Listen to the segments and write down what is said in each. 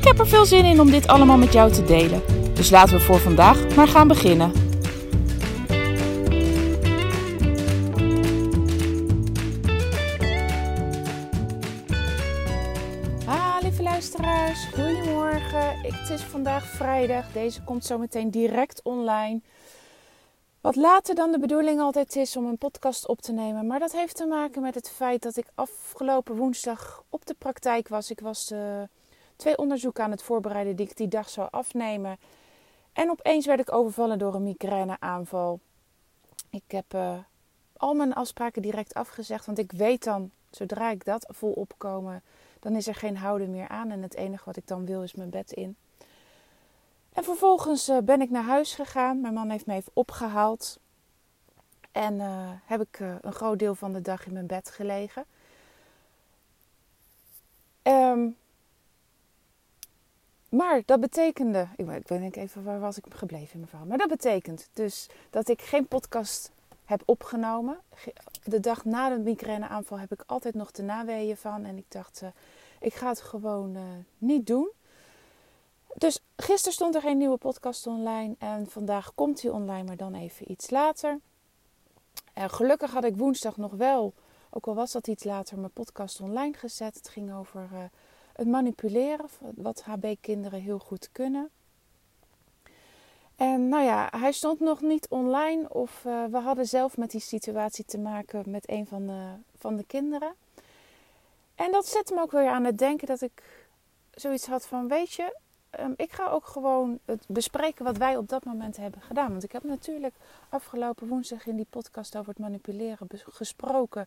Ik heb er veel zin in om dit allemaal met jou te delen. Dus laten we voor vandaag maar gaan beginnen. Ah, lieve luisteraars, goedemorgen. Het is vandaag vrijdag. Deze komt zo meteen direct online. Wat later dan de bedoeling altijd is om een podcast op te nemen. Maar dat heeft te maken met het feit dat ik afgelopen woensdag op de praktijk was. Ik was de twee onderzoeken aan het voorbereiden die ik die dag zou afnemen. En opeens werd ik overvallen door een migraineaanval. Ik heb eh, al mijn afspraken direct afgezegd. Want ik weet dan, zodra ik dat voel opkomen, dan is er geen houden meer aan. En het enige wat ik dan wil is mijn bed in. En vervolgens eh, ben ik naar huis gegaan. Mijn man heeft me even opgehaald. En eh, heb ik een groot deel van de dag in mijn bed gelegen. Ehm, maar dat betekende. Ik ik denk even waar was ik gebleven in mijn verhaal. Maar dat betekent dus dat ik geen podcast heb opgenomen. Ge- De dag na de migraineaanval heb ik altijd nog de naweeën van. En ik dacht, eh, ik ga het gewoon eh, niet doen. Dus gisteren stond er geen nieuwe podcast online. En vandaag komt die online, maar dan even iets later. En gelukkig had ik woensdag nog wel, ook al was dat iets later, mijn podcast online gezet. Het ging over eh, het manipuleren, wat HB-kinderen heel goed kunnen. En nou ja, hij stond nog niet online of eh, we hadden zelf met die situatie te maken met een van de, van de kinderen. En dat zette me ook weer aan het denken dat ik zoiets had van, weet je, Ehm, ik ga ook gewoon het bespreken wat wij op dat moment hebben gedaan. Want ik heb natuurlijk afgelopen woensdag in die podcast over het manipuleren gesproken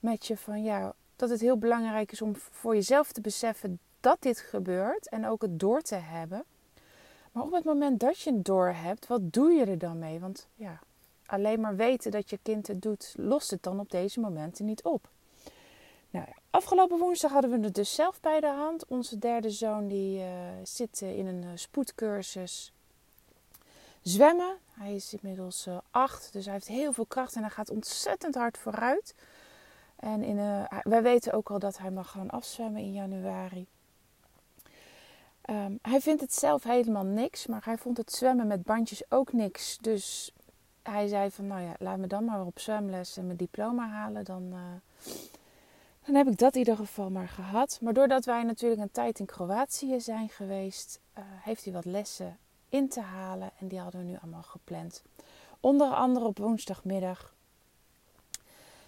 met je van ja, dat het heel belangrijk is om voor jezelf te beseffen dat dit gebeurt en ook het door te hebben. Maar op het moment dat je het door hebt, wat doe je er dan mee? Want ja, alleen maar weten dat je kind het doet, lost het dan op deze momenten niet op. Nou, afgelopen woensdag hadden we het dus zelf bij de hand. Onze derde zoon die eh, zit eh, in een eh, spoedcursus zwemmen. Hij is inmiddels eh, acht, dus hij heeft heel veel kracht en hij gaat ontzettend hard vooruit. En in, eh, wij weten ook al dat hij mag gaan afzwemmen in januari. Ehm, hij vindt het zelf helemaal niks, maar hij vond het zwemmen met bandjes ook niks. Dus hij zei van, nou ja, laat me dan maar op zwemles en mijn diploma halen. Dan, eh, dan heb ik dat in ieder geval maar gehad. Maar doordat wij natuurlijk een tijd in Kroatië zijn geweest, eh, heeft hij wat lessen in te halen. En die hadden we nu allemaal gepland. Onder andere op woensdagmiddag.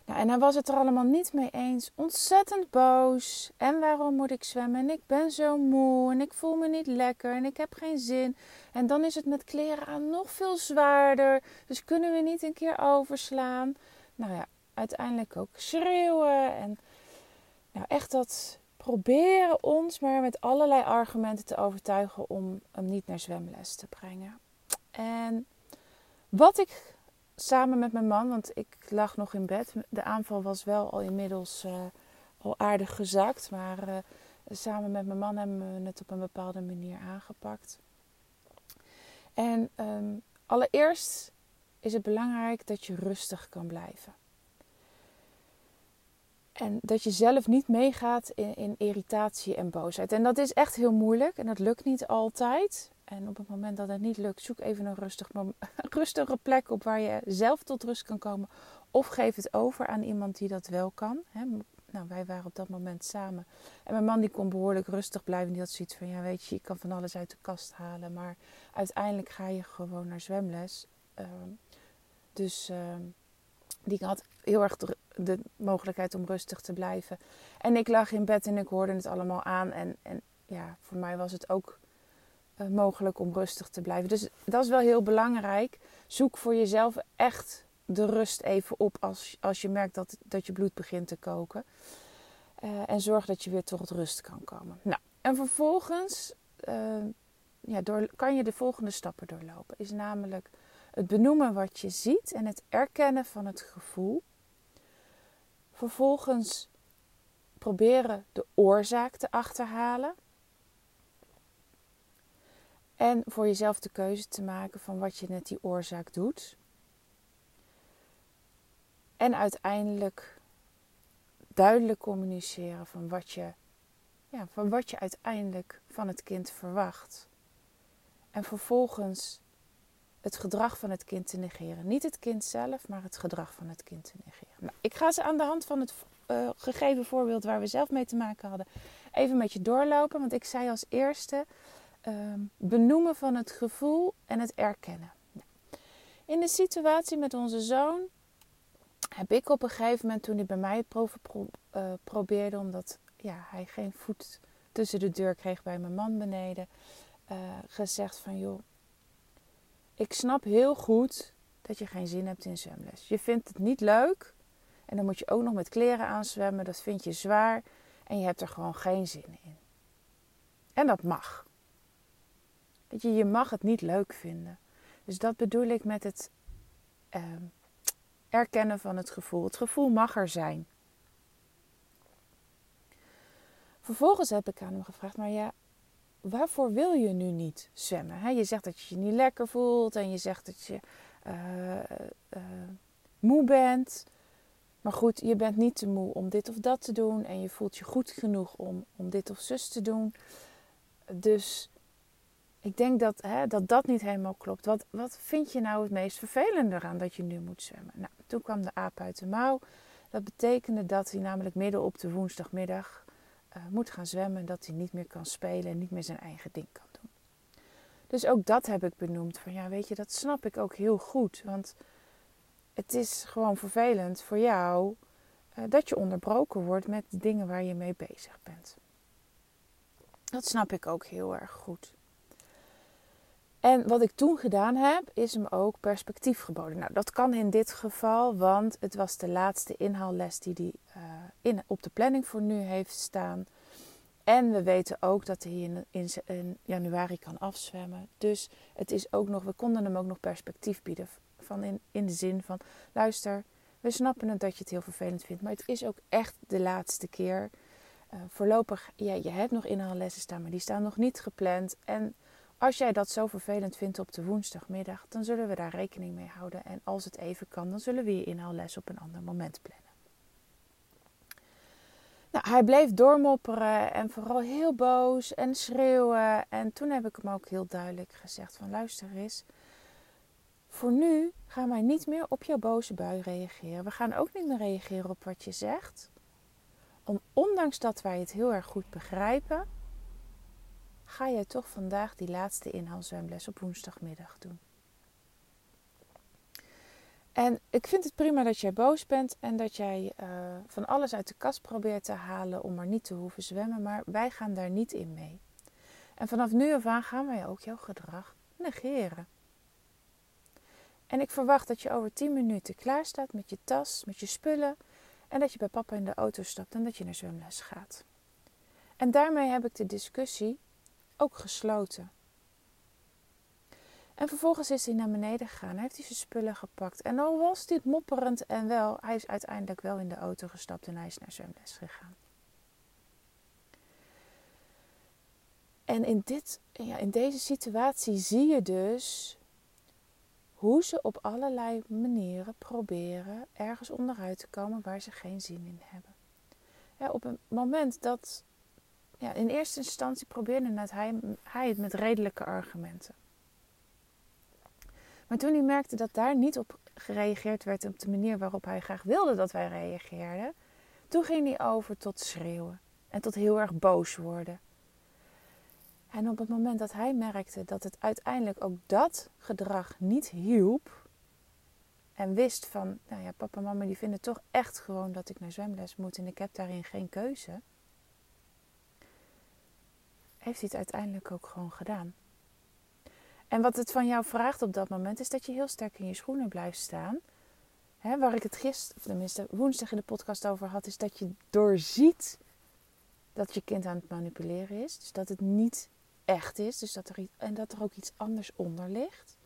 Nou, en hij was het er allemaal niet mee eens. Ontzettend boos. En waarom moet ik zwemmen? En ik ben zo moe. En ik voel me niet lekker. En ik heb geen zin. En dan is het met kleren aan nog veel zwaarder. Dus kunnen we niet een keer overslaan? Nou ja, uiteindelijk ook schreeuwen. En nou, echt dat proberen ons maar met allerlei argumenten te overtuigen om hem niet naar zwemles te brengen. En wat ik samen met mijn man, want ik lag nog in bed. De aanval was wel al inmiddels eh, al aardig gezakt. Maar eh, samen met mijn man hebben we het op een bepaalde manier aangepakt. En ehm, allereerst is het belangrijk dat je rustig kan blijven. En dat je zelf niet meegaat in, in irritatie en boosheid. En dat is echt heel moeilijk en dat lukt niet altijd. En op het moment dat het niet lukt, zoek even een rustig rustige plek op waar je zelf tot rust kan komen. Of geef het over aan iemand die dat wel kan. Hè. Nou, wij waren op dat moment samen. En mijn man die kon behoorlijk rustig blijven. Die had zoiets van, ja weet je, je kan van alles uit de kast halen. Maar uiteindelijk ga je gewoon naar zwemles. Ehm, dus ehm, die had heel erg de, de mogelijkheid om rustig te blijven. En ik lag in bed en ik hoorde het allemaal aan. En, en ja, voor mij was het ook mogelijk om rustig te blijven. Dus dat is wel heel belangrijk. Zoek voor jezelf echt de rust even op als, als je merkt dat, dat je bloed begint te koken. Uh, en zorg dat je weer tot rust kan komen. Nou, En vervolgens uh, ja, door, kan je de volgende stappen doorlopen. Is namelijk het benoemen wat je ziet en het erkennen van het gevoel. Vervolgens proberen de oorzaak te achterhalen. En voor jezelf de keuze te maken van wat je met die oorzaak doet. En uiteindelijk duidelijk communiceren van wat je, ja, van wat je uiteindelijk van het kind verwacht. En vervolgens het gedrag van het kind te negeren. Niet het kind zelf, maar het gedrag van het kind te negeren. Nou, ik ga ze aan de hand van het uh, gegeven voorbeeld waar we zelf mee te maken hadden, even met je doorlopen. Want ik zei als eerste uh, benoemen van het gevoel en het erkennen. In de situatie met onze zoon heb ik op een gegeven moment, toen hij bij mij uh, probeerde, omdat ja, hij geen voet tussen de deur kreeg bij mijn man beneden, uh, gezegd van joh, ik snap heel goed dat je geen zin hebt in zwemles. Je vindt het niet leuk en dan moet je ook nog met kleren aanzwemmen. Dat vind je zwaar en je hebt er gewoon geen zin in. En dat mag. Je, mag het niet leuk vinden. Dus dat bedoel ik met het uh, erkennen van het gevoel. Het gevoel mag er zijn. Vervolgens heb ik aan hem gevraagd, maar ja, waarvoor wil je nu niet zwemmen? je zegt dat je je niet lekker voelt en je zegt dat je uh, uh, moe bent. Maar goed, je bent niet te moe om dit of dat te doen en je voelt je goed genoeg om, om dit of zus te doen. Dus ik denk dat, hè, dat dat niet helemaal klopt. Wat, wat vind je nou het meest vervelende aan dat je nu moet zwemmen? Nou, toen kwam de aap uit de mouw. Dat betekende dat hij namelijk midden op de woensdagmiddag uh, moet gaan zwemmen, dat hij niet meer kan spelen en niet meer zijn eigen ding kan doen. Dus ook dat heb ik benoemd. Van ja, weet je, dat snap ik ook heel goed. Want het is gewoon vervelend voor jou uh, dat je onderbroken wordt met dingen waar je mee bezig bent. Dat snap ik ook heel erg goed. En wat ik toen gedaan heb, is hem ook perspectief geboden. Nou, dat kan in dit geval, want het was de laatste inhaalles die hij uh, in, op de planning voor nu heeft staan. En we weten ook dat hij in, in, januari kan afzwemmen. Dus het is ook nog, we konden hem ook nog perspectief bieden. Van in, in de zin van, luister, we snappen het dat je het heel vervelend vindt. Maar het is ook echt de laatste keer. Uh, voorlopig, ja, je hebt nog inhaallessen staan, maar die staan nog niet gepland. En als jij dat zo vervelend vindt op de woensdagmiddag, dan zullen we daar rekening mee houden. En als het even kan, dan zullen we je inhaalles op een ander moment plannen. Nou, hij bleef doormopperen en vooral heel boos en schreeuwen. En toen heb ik hem ook heel duidelijk gezegd van luister eens. Voor nu gaan wij niet meer op jouw boze bui reageren. We gaan ook niet meer reageren op wat je zegt. Om, ondanks dat wij het heel erg goed begrijpen, ga jij toch vandaag die laatste inhaalzwemles op woensdagmiddag doen. En ik vind het prima dat jij boos bent en dat jij uh, van alles uit de kast probeert te halen om maar niet te hoeven zwemmen, maar wij gaan daar niet in mee. En vanaf nu af aan gaan wij ook jouw gedrag negeren. En ik verwacht dat je over 10 minuten klaar staat met je tas, met je spullen en dat je bij papa in de auto stapt en dat je naar zwemles gaat. En daarmee heb ik de discussie ook gesloten. En vervolgens is hij naar beneden gegaan, heeft hij zijn spullen gepakt. En al was dit mopperend en wel, hij is uiteindelijk wel in de auto gestapt en hij is naar zwemles gegaan. En in, dit, ja, in deze situatie zie je dus hoe ze op allerlei manieren proberen ergens onderuit te komen waar ze geen zin in hebben. Op een moment dat ja, in eerste instantie probeerde hij, hij het met redelijke argumenten. Maar toen hij merkte dat daar niet op gereageerd werd op de manier waarop hij graag wilde dat wij reageerden, toen ging hij over tot schreeuwen en tot heel erg boos worden. En op het moment dat hij merkte dat het uiteindelijk ook dat gedrag niet hielp, en wist van, nou ja, papa en mama die vinden toch echt gewoon dat ik naar zwemles moet en ik heb daarin geen keuze, heeft hij het uiteindelijk ook gewoon gedaan. En wat het van jou vraagt op dat moment is dat je heel sterk in je schoenen blijft staan. waar ik het gisteren, of tenminste woensdag in de podcast over had, is dat je doorziet dat je kind aan het manipuleren is. Dus dat het niet echt is. Dus dat er, en dat er ook iets anders onder ligt.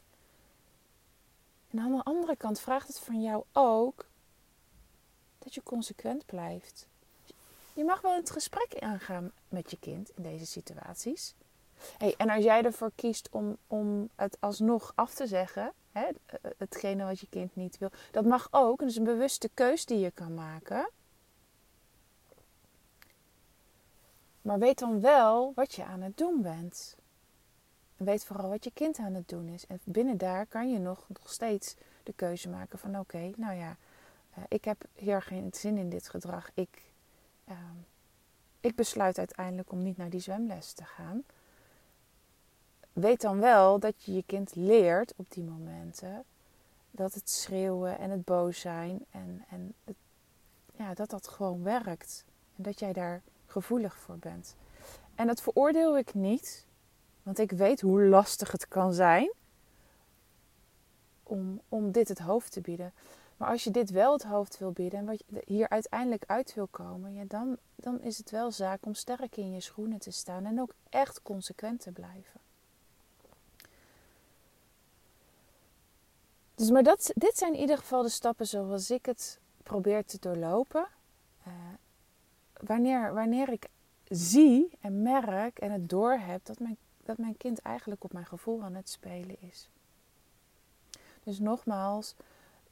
En aan de andere kant vraagt het van jou ook dat je consequent blijft. Je mag wel het gesprek aangaan met je kind in deze situaties. En als jij ervoor kiest om, om het alsnog af te zeggen, hè, hetgene wat je kind niet wil, dat mag ook. Dat is een bewuste keus die je kan maken. Maar weet dan wel wat je aan het doen bent. En weet vooral wat je kind aan het doen is. En binnen daar kan je nog, nog steeds de keuze maken van oké, nou ja, uh, ik heb hier geen zin in dit gedrag. Ik, uh, ik besluit uiteindelijk om niet naar die zwemles te gaan. Weet dan wel dat je je kind leert op die momenten dat het schreeuwen en het boos zijn en, en ja, dat dat gewoon werkt. En dat jij daar gevoelig voor bent. En dat veroordeel ik niet, want ik weet hoe lastig het kan zijn om, om dit het hoofd te bieden. Maar als je dit wel het hoofd wil bieden en wat je hier uiteindelijk uit wil komen, ja, dan, dan is het wel zaak om sterk in je schoenen te staan en ook echt consequent te blijven. Dus maar dat, dit zijn in ieder geval de stappen zoals ik het probeer te doorlopen. Uh, wanneer, wanneer ik zie en merk en het doorheb dat mijn, dat mijn kind eigenlijk op mijn gevoel aan het spelen is. Dus nogmaals,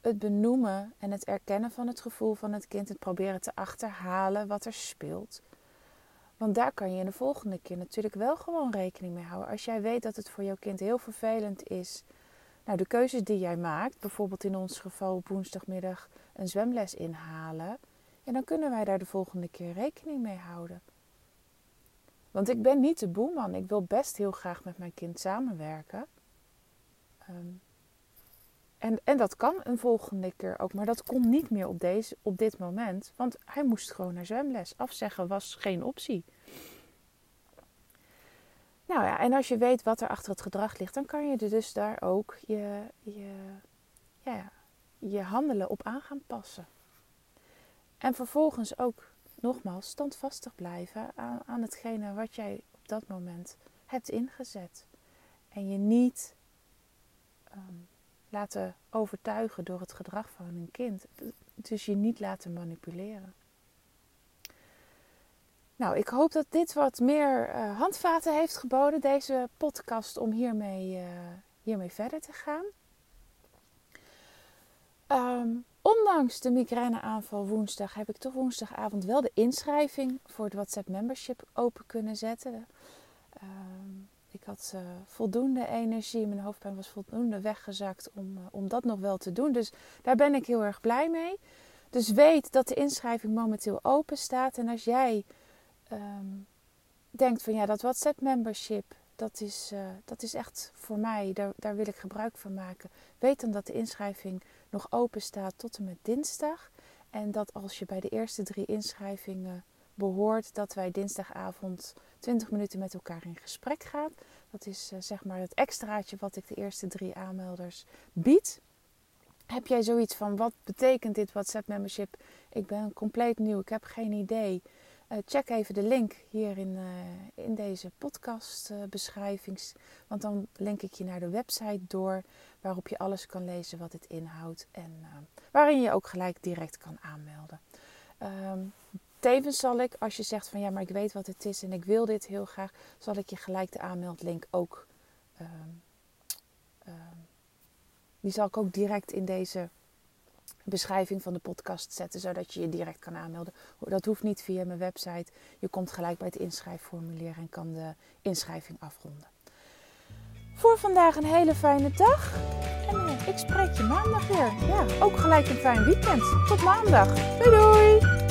het benoemen en het erkennen van het gevoel van het kind, het proberen te achterhalen wat er speelt. Want daar kan je de volgende keer natuurlijk wel gewoon rekening mee houden. Als jij weet dat het voor jouw kind heel vervelend is. Nou, de keuzes die jij maakt, bijvoorbeeld in ons geval woensdagmiddag een zwemles inhalen. En dan kunnen wij daar de volgende keer rekening mee houden. Want ik ben niet de boeman. Ik wil best heel graag met mijn kind samenwerken. Um, en, en dat kan een volgende keer ook, maar dat kon niet meer op, deze, op dit moment, want hij moest gewoon naar zwemles. Afzeggen was geen optie. Nou ja, en als je weet wat er achter het gedrag ligt, dan kan je dus daar ook je, je, ja, je handelen op aan gaan passen. En vervolgens ook nogmaals standvastig blijven aan, aan hetgene wat jij op dat moment hebt ingezet. En je niet laten overtuigen door het gedrag van een kind. Dus je niet laten manipuleren. Nou, ik hoop dat dit wat meer uh, handvaten heeft geboden, deze podcast, om hiermee, uh, hiermee verder te gaan. Um, ondanks de migraineaanval woensdag heb ik toch woensdagavond wel de inschrijving voor het WhatsApp membership open kunnen zetten. Ik had uh, voldoende energie, mijn hoofdpijn was voldoende weggezakt om, uh, om dat nog wel te doen. Dus daar ben ik heel erg blij mee. Dus weet dat de inschrijving momenteel open staat. En als jij um, denkt van ja, dat WhatsApp membership, dat is, uh, dat is echt voor mij, daar, daar wil ik gebruik van maken. Weet dan dat de inschrijving nog open staat tot en met dinsdag. En dat als je bij de eerste drie inschrijvingen behoort, dat wij dinsdagavond 20 minuten met elkaar in gesprek gaan. Dat is uh, zeg maar het extraatje wat ik de eerste drie aanmelders bied. Heb jij zoiets van wat betekent dit WhatsApp membership? Ik ben compleet nieuw, ik heb geen idee. Uh, check even de link hier in, uh, in deze podcast beschrijving. Want dan link ik je naar de website door waarop je alles kan lezen wat het inhoudt. En waarin je ook gelijk direct kan aanmelden. Tevens zal ik, als je zegt van ja, maar ik weet wat het is en ik wil dit heel graag, zal ik je gelijk de aanmeldlink ook. Uh, uh, die zal ik ook direct in deze beschrijving van de podcast zetten, zodat je je direct kan aanmelden. Dat hoeft niet via mijn website. Je komt gelijk bij het inschrijfformulier en kan de inschrijving afronden. Voor vandaag een hele fijne dag. En uh, ik spreek je maandag weer. Ja, ook gelijk een fijn weekend. Tot maandag. Doei doei!